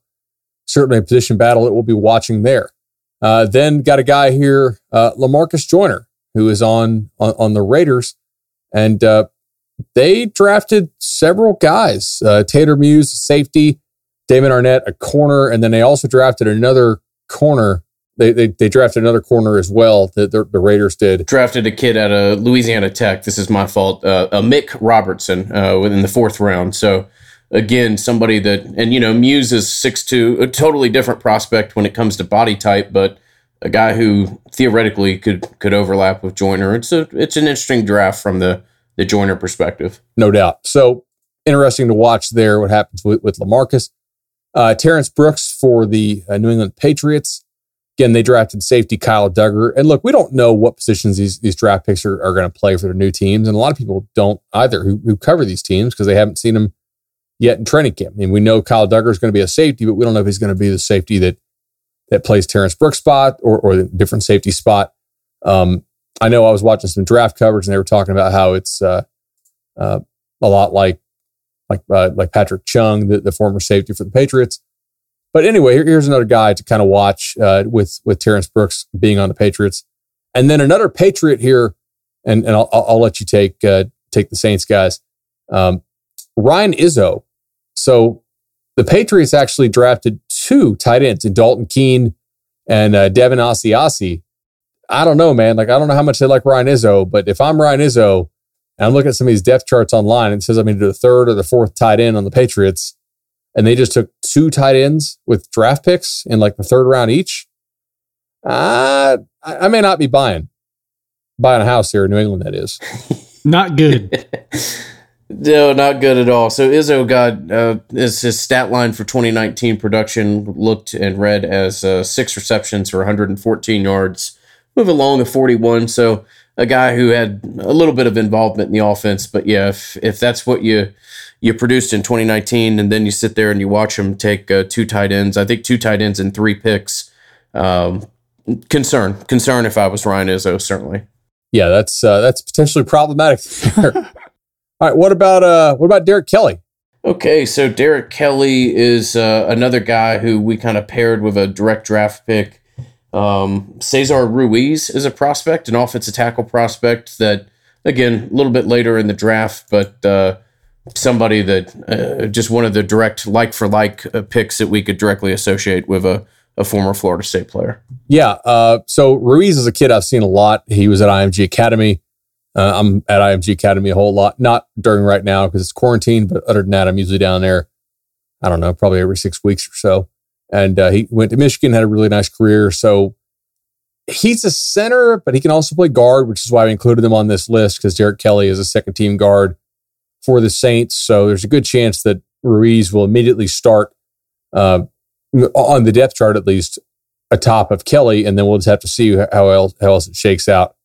certainly a position battle that we'll be watching there. Uh, then got a guy here, uh, Lamarcus Joyner, who is on on, on the Raiders, and uh, they drafted several guys. Uh, Muse, safety. Damon Arnette, a corner, and then they also drafted another corner. They, they, they drafted another corner as well. The, the, the, Raiders did drafted a kid out of Louisiana Tech. This is my fault. Uh, Amik Robertson uh, within the fourth round. So again, somebody that and you know Muse is six two, a totally different prospect when it comes to body type, but a guy who theoretically could could overlap with Joyner. It's a it's an interesting draft from the the Joyner perspective, no doubt. So interesting to watch there what happens with, with Lamarcus. Uh, Terrence Brooks for the uh, New England Patriots. Again, they drafted safety Kyle Dugger. And look, we don't know what positions these, these draft picks are, are going to play for their new teams. And a lot of people don't either who, who cover these teams because they haven't seen them yet in training camp. I mean, we know Kyle Dugger is going to be a safety, but we don't know if he's going to be the safety that that plays Terrence Brooks spot or, or the different safety spot. Um, I know I was watching some draft coverage and they were talking about how it's uh, uh, a lot like like uh, like Patrick Chung, the, the former safety for the Patriots. But anyway, here, here's another guy to kind of watch uh, with with Terrence Brooks being on the Patriots, and then another Patriot here, and and I'll, I'll let you take uh, take the Saints guys. Um, Ryan Izzo. So the Patriots actually drafted two tight ends in Dalton Keene and uh, Devin Asiasi. I don't know, man. Like I don't know how much they like Ryan Izzo, but if I'm Ryan Izzo, and I'm looking at some of these depth charts online. And it says I'm going to do the third or the fourth tight end on the Patriots. And they just took two tight ends with draft picks in like the third round each. Uh, I, I may not be buying buying a house here in New England. That is <laughs> not good. <laughs> no, not good at all. So Izzo got uh, his, his stat line for 2019 production looked and read as uh, six receptions for 114 yards, move along a 41. So a guy who had a little bit of involvement in the offense. But yeah, if if that's what you you produced in 2019, and then you sit there and you watch him take uh, two tight ends, I think two tight ends and three picks. Um, concern, concern. If I was Ryan Izzo, certainly. Yeah, that's uh, that's potentially problematic. <laughs> All right, what about uh, what about Derek Kelly? Okay, so Derek Kelly is uh, another guy who we kind of paired with a direct draft pick um, Cesar Ruiz is a prospect, an offensive tackle prospect that, again, a little bit later in the draft, but uh, somebody that uh, just one of the direct like for like picks that we could directly associate with a, a former Florida State player. Yeah. Uh, so Ruiz is a kid I've seen a lot. He was at IMG Academy. Uh, I'm at IMG Academy a whole lot, not during right now because it's quarantine, but other than that, I'm usually down there. I don't know, probably every six weeks or so and uh, he went to Michigan, had a really nice career. So he's a center, but he can also play guard, which is why we included him on this list because Derek Kelly is a second team guard for the Saints. So there's a good chance that Ruiz will immediately start uh, on the depth chart, at least atop of Kelly, and then we'll just have to see how else, how else it shakes out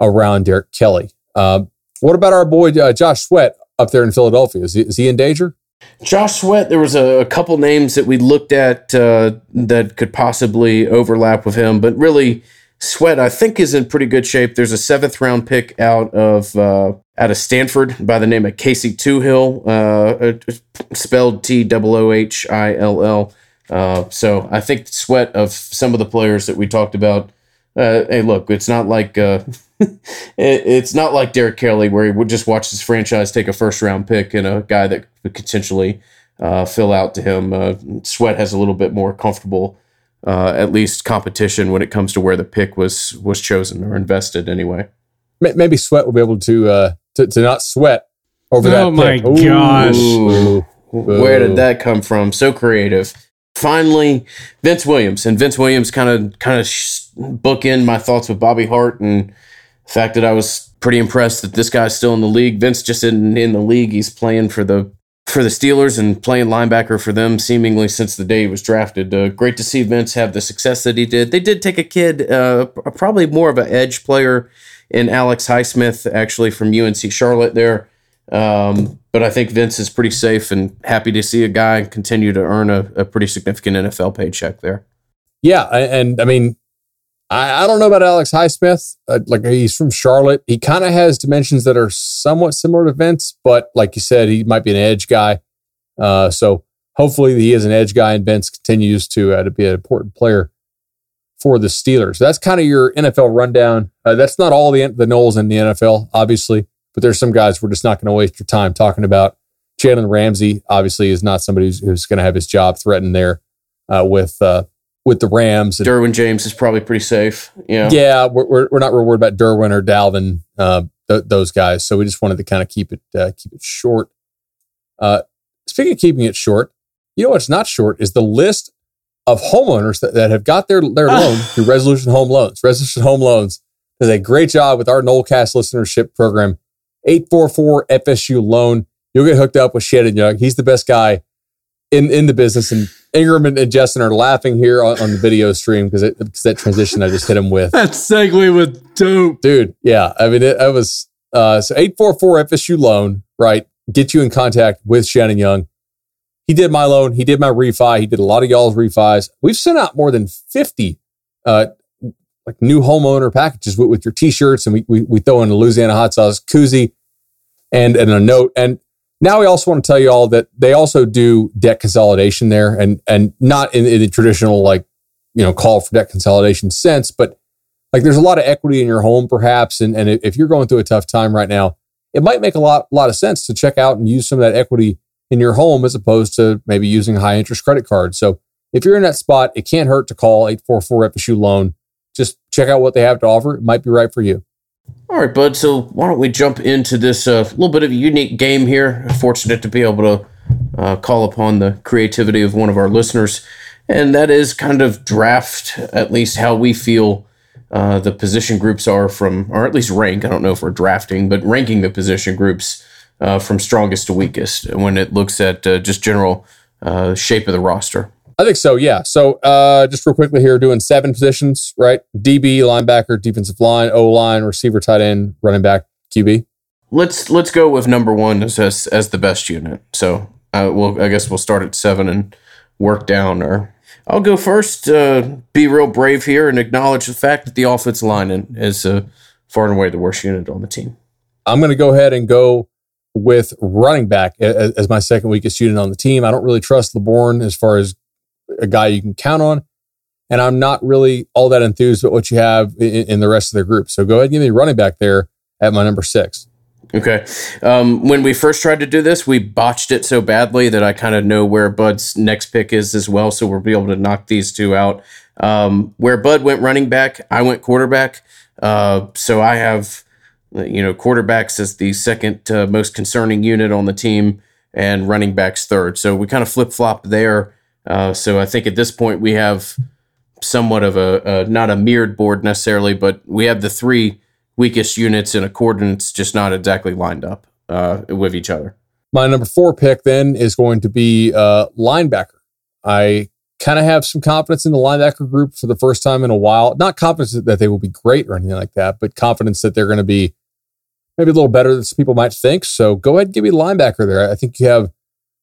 around Derek Kelly. Um, what about our boy uh, Josh Sweat up there in Philadelphia? Is he, is he in danger? Josh Sweat, there was a, a couple names that we looked at uh, that could possibly overlap with him, but really, Sweat, I think, is in pretty good shape. There's a seventh round pick out of uh, out of Stanford by the name of Casey Toohill, uh, uh spelled T O O H I L L. Uh, so I think Sweat of some of the players that we talked about uh, hey, look, it's not like uh, <laughs> it, it's not like Derek Kelly where he would just watch his franchise take a first round pick and a guy that could potentially uh, fill out to him. Uh, Sweat has a little bit more comfortable, uh, at least competition when it comes to where the pick was was chosen or invested anyway. Maybe Sweat will be able to uh, to, to not sweat over that. Oh my pick. Ooh. gosh. Ooh. Where did that come from? So creative. Finally, Vince Williams and Vince Williams kind of kind of sh- bookend my thoughts with Bobby Hart and the fact that I was pretty impressed that this guy's still in the league. Vince just isn't in the league. He's playing for the for the Steelers and playing linebacker for them seemingly since the day he was drafted. Uh, great to see Vince have the success that he did. They did take a kid, uh, probably more of an edge player in Alex Highsmith, actually from UNC Charlotte there. Um, but I think Vince is pretty safe and happy to see a guy continue to earn a, a pretty significant NFL paycheck there. Yeah, and, and I mean, I, I don't know about Alex Highsmith. Uh, like he's from Charlotte. He kind of has dimensions that are somewhat similar to Vince, but like you said, he might be an edge guy. Uh, so hopefully he is an edge guy, and Vince continues to uh, to be an important player for the Steelers. That's kind of your NFL rundown. Uh, that's not all the the Noles in the NFL, obviously, but there's some guys we're just not going to waste your time talking about. Jalen Ramsey obviously is not somebody who's, who's going to have his job threatened there uh, with uh, with the Rams. And, Derwin James is probably pretty safe. Yeah, yeah, we're, we're, we're not real worried about Derwin or Dalvin, uh, th- those guys. So we just wanted to kind of keep it uh, keep it short. Uh, speaking of keeping it short, you know what's not short is the list of homeowners that, that have got their their loan through Resolution Home Loans. Resolution Home Loans does a great job with our Nolecast listenership program. 844 FSU loan. You'll get hooked up with Shannon Young. He's the best guy in, in the business. And Ingram and, Justin are laughing here on, on the video stream because that transition I just hit him with. <laughs> That segue was dope. Dude, yeah. I mean, it, I was, uh, so 844 FSU loan, right? Get you in contact with Shannon Young. He did my loan. He did my refi. He did a lot of y'all's refis. We've sent out more than 50, uh, like new homeowner packages with, with your t-shirts and we, we, we throw in a Louisiana hot sauce koozie and, and a note. And now we also want to tell you all that they also do debt consolidation there and, and not in, in the traditional, like, you know, call for debt consolidation sense, but like there's a lot of equity in your home perhaps. And, and if you're going through a tough time right now, it might make a lot, lot of sense to check out and use some of that equity in your home as opposed to maybe using a high interest credit card. So if you're in that spot, it can't hurt to call 844 FSU loan. Just check out what they have to offer. It might be right for you. All right, bud. So why don't we jump into this uh, little bit of a unique game here? Fortunate to be able to uh, call upon the creativity of one of our listeners, and that is kind of draft at least how we feel uh, the position groups are from, or at least rank. I don't know if we're drafting, but ranking the position groups uh, from strongest to weakest when it looks at uh, just general uh, shape of the roster. I think so. Yeah. So uh, just real quickly here, doing seven positions, right? DB, linebacker, defensive line, O line, receiver, tight end, running back, QB. Let's let's go with number one as as, as the best unit. So uh, we'll I guess we'll start at seven and work down. Or I'll go first. Uh, be real brave here and acknowledge the fact that the offensive line is uh, far and away the worst unit on the team. I'm going to go ahead and go with running back as, as my second weakest unit on the team. I don't really trust Laborn as far as a guy you can count on. And I'm not really all that enthused about what you have in, in the rest of the group. So go ahead and give me running back there at my number six. Okay. Um, when we first tried to do this, we botched it so badly that I kind of know where Bud's next pick is as well. So we'll be able to knock these two out. Um, where Bud went running back, I went quarterback. Uh, so I have, you know, quarterbacks as the second uh, most concerning unit on the team and running backs third. So we kind of flip flop there. Uh, so I think at this point we have somewhat of a, a, not a mirrored board necessarily, but we have the three weakest units in accordance, just not exactly lined up uh, with each other. My number four pick then is going to be uh, linebacker. I kind of have some confidence in the linebacker group for the first time in a while. Not confidence that they will be great or anything like that, but confidence that they're going to be maybe a little better than some people might think. So go ahead and give me linebacker there. I think you have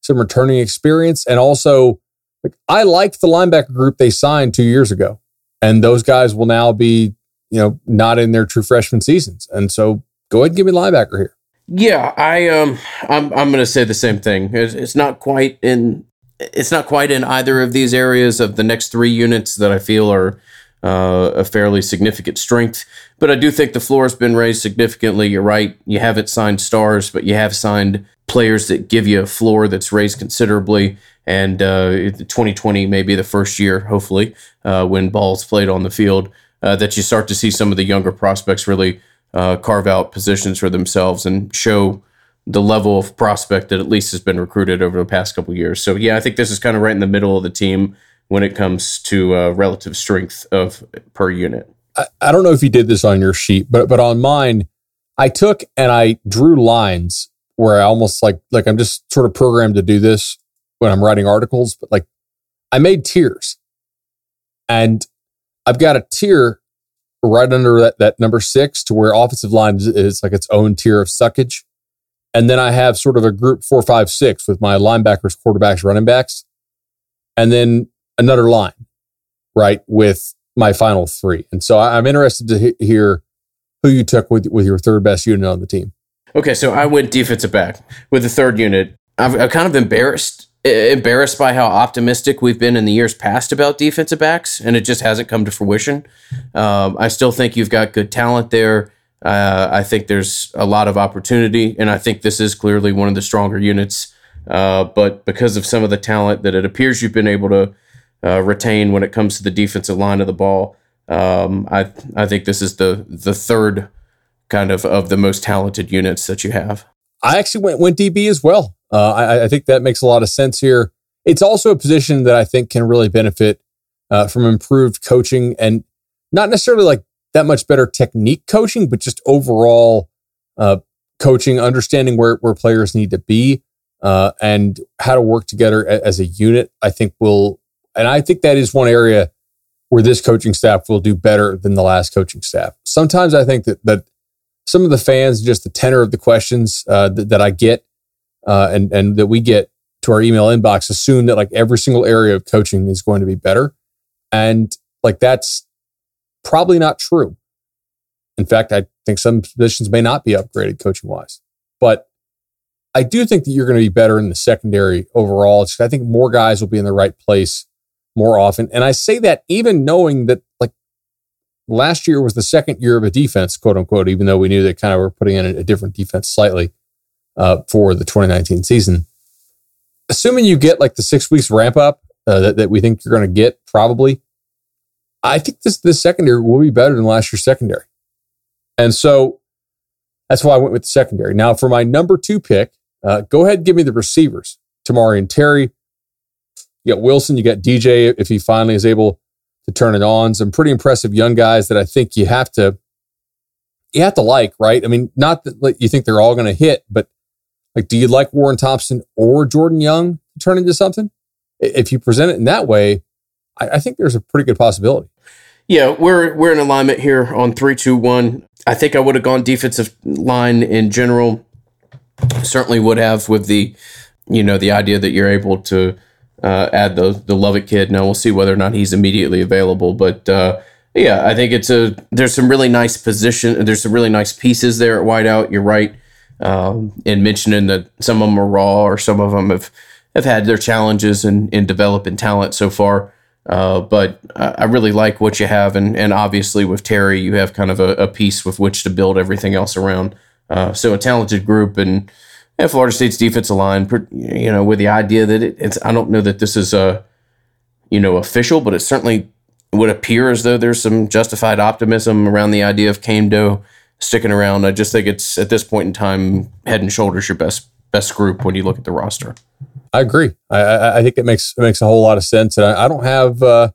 some returning experience and also like I liked the linebacker group they signed two years ago, and those guys will now be, you know, not in their true freshman seasons. And so go ahead and give me linebacker here. Yeah, I um, I'm I'm going to say the same thing. It's, it's not quite in it's not quite in either of these areas of the next three units that I feel are uh, a fairly significant strength. But I do think the floor has been raised significantly. You're right. You haven't signed stars, but you have signed players that give you a floor that's raised considerably. And uh, 2020 may be the first year, hopefully, uh, when ball's played on the field, uh, that you start to see some of the younger prospects really uh, carve out positions for themselves and show the level of prospect that at least has been recruited over the past couple years. So yeah, I think this is kind of right in the middle of the team when it comes to uh, relative strength of per unit. I, I don't know if you did this on your sheet, but but on mine, I took and I drew lines where I almost like like I'm just sort of programmed to do this when I'm writing articles, but like I made tiers. And I've got a tier right under that, that number six to where offensive line is, is like its own tier of suckage. And then I have sort of a group four, five, six with my linebackers, quarterbacks, running backs. And then another line, right, with my final three. And so I'm interested to he- hear who you took with, with your third best unit on the team. Okay, so I went defensive back with the third unit. I've, I'm kind of embarrassed embarrassed by how optimistic we've been in the years past about defensive backs, and it just hasn't come to fruition. Um, I still think you've got good talent there. Uh, I think there's a lot of opportunity, and I think this is clearly one of the stronger units. Uh, but because of some of the talent that it appears you've been able to uh, retain when it comes to the defensive line of the ball, um, I I think this is the the third kind of of the most talented units that you have. I actually went went DB as well. Uh, I, I, think that makes a lot of sense here. It's also a position that I think can really benefit uh, from improved coaching and not necessarily like that much better technique coaching, but just overall uh, coaching, understanding where where players need to be uh, and how to work together as a unit. I think will, and I think that is one area where this coaching staff will do better than the last coaching staff. Sometimes I think that that some of the fans, just the tenor of the questions uh, that, that, I get uh, and and that we get to our email inbox, assume that like every single area of coaching is going to be better, and like that's probably not true. In fact, I think some positions may not be upgraded coaching wise, but I do think that you're going to be better in the secondary overall. I think more guys will be in the right place more often, and I say that even knowing that like last year was the second year of a defense, quote unquote, even though we knew they kind of were putting in a, a different defense slightly uh, for the 2019 season. Assuming you get like the six weeks ramp up uh, that, that we think you're going to get, probably, I think this, this secondary will be better than last year's secondary. And so that's why I went with the secondary. Now, for my number two pick, uh, go ahead and give me the receivers. Tamorrion Terry. You got Wilson, you got DJ if he finally is able to turn it on. Some pretty impressive young guys that I think you have to you have to like, right? I mean, not that like, you think they're all going to hit, but like, do you like Warren Thompson or Jordan Young to turn into something? If you present it in that way, I, I think there's a pretty good possibility. Yeah, we're we're in alignment here on three, two, one. I think I would have gone defensive line in general. Certainly would have with the, you know, the idea that you're able to uh, add the the Lovett kid. Now we'll see whether or not he's immediately available, but uh, yeah, I think it's a there's some really nice position. There's some really nice pieces there at wideout. You're right um, in mentioning that some of them are raw or some of them have have had their challenges in in developing talent so far. Uh, but I really like what you have, and and obviously with Terry, you have kind of a, a piece with which to build everything else around. Uh, so a talented group, and and Florida State's defensive line, you know, with the idea that it, it's, I don't know that this is a, you know, official, but it certainly would appear as though there's some justified optimism around the idea of Kaindoh sticking around. I just think it's at this point in time, head and shoulders your best best group when you look at the roster. I agree. I, I think it makes it makes a whole lot of sense, and I, I don't have uh,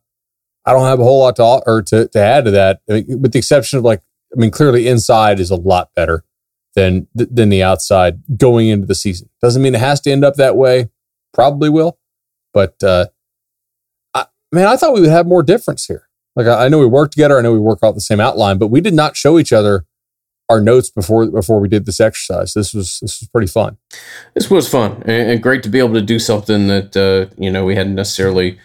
I don't have a whole lot to or to, to add to that, I mean, with the exception of like I mean, clearly inside is a lot better than than the outside going into the season. Doesn't mean it has to end up that way. Probably will, but uh, I, man, I thought we would have more difference here. Like I, I know we work together. I know we work out the same outline, but we did not show each other our notes before before we did this exercise. This was this was pretty fun. This was fun and, great to be able to do something that uh, you know we hadn't necessarily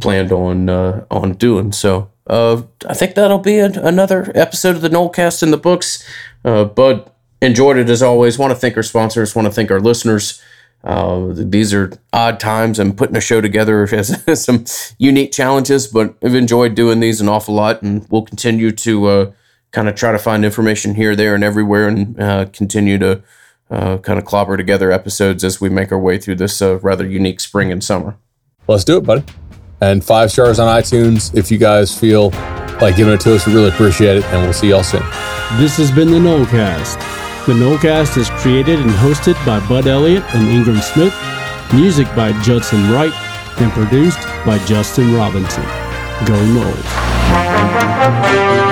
planned on uh, on doing. So uh, I think that'll be another episode of the Nolecast in the books. Uh, Bud, enjoyed it as always. Want to thank our sponsors. Want to thank our listeners. uh, these are odd times and putting a show together <laughs> has some unique challenges, but I've enjoyed doing these an awful lot, and we'll continue to uh, kind of try to find information here, there, and everywhere, and uh, continue to uh, kind of clobber together episodes as we make our way through this uh, rather unique spring and summer. Let's do it, buddy. And five stars on iTunes if you guys feel like giving it to us. We really appreciate it, and we'll see y'all soon. This has been the Nolecast. The Nolecast is created and hosted by Bud Elliott and Ingram Smith, music by Judson Wright, and produced by Justin Robinson. Go Noles.